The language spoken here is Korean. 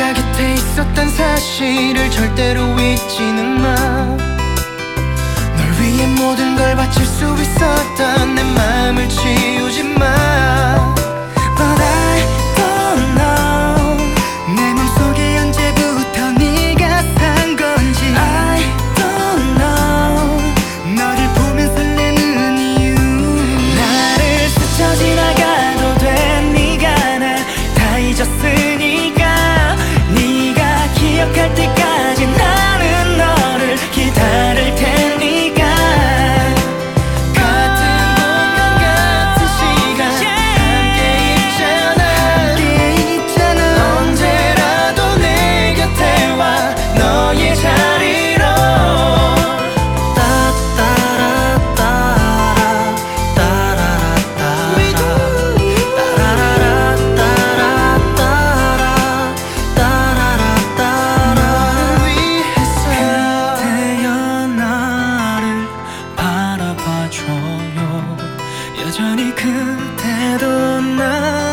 내가 곁에 있었던 사실을 절대로 잊지는 마 널 위해 모든 걸 바칠 수 있었 여전히 그대도 나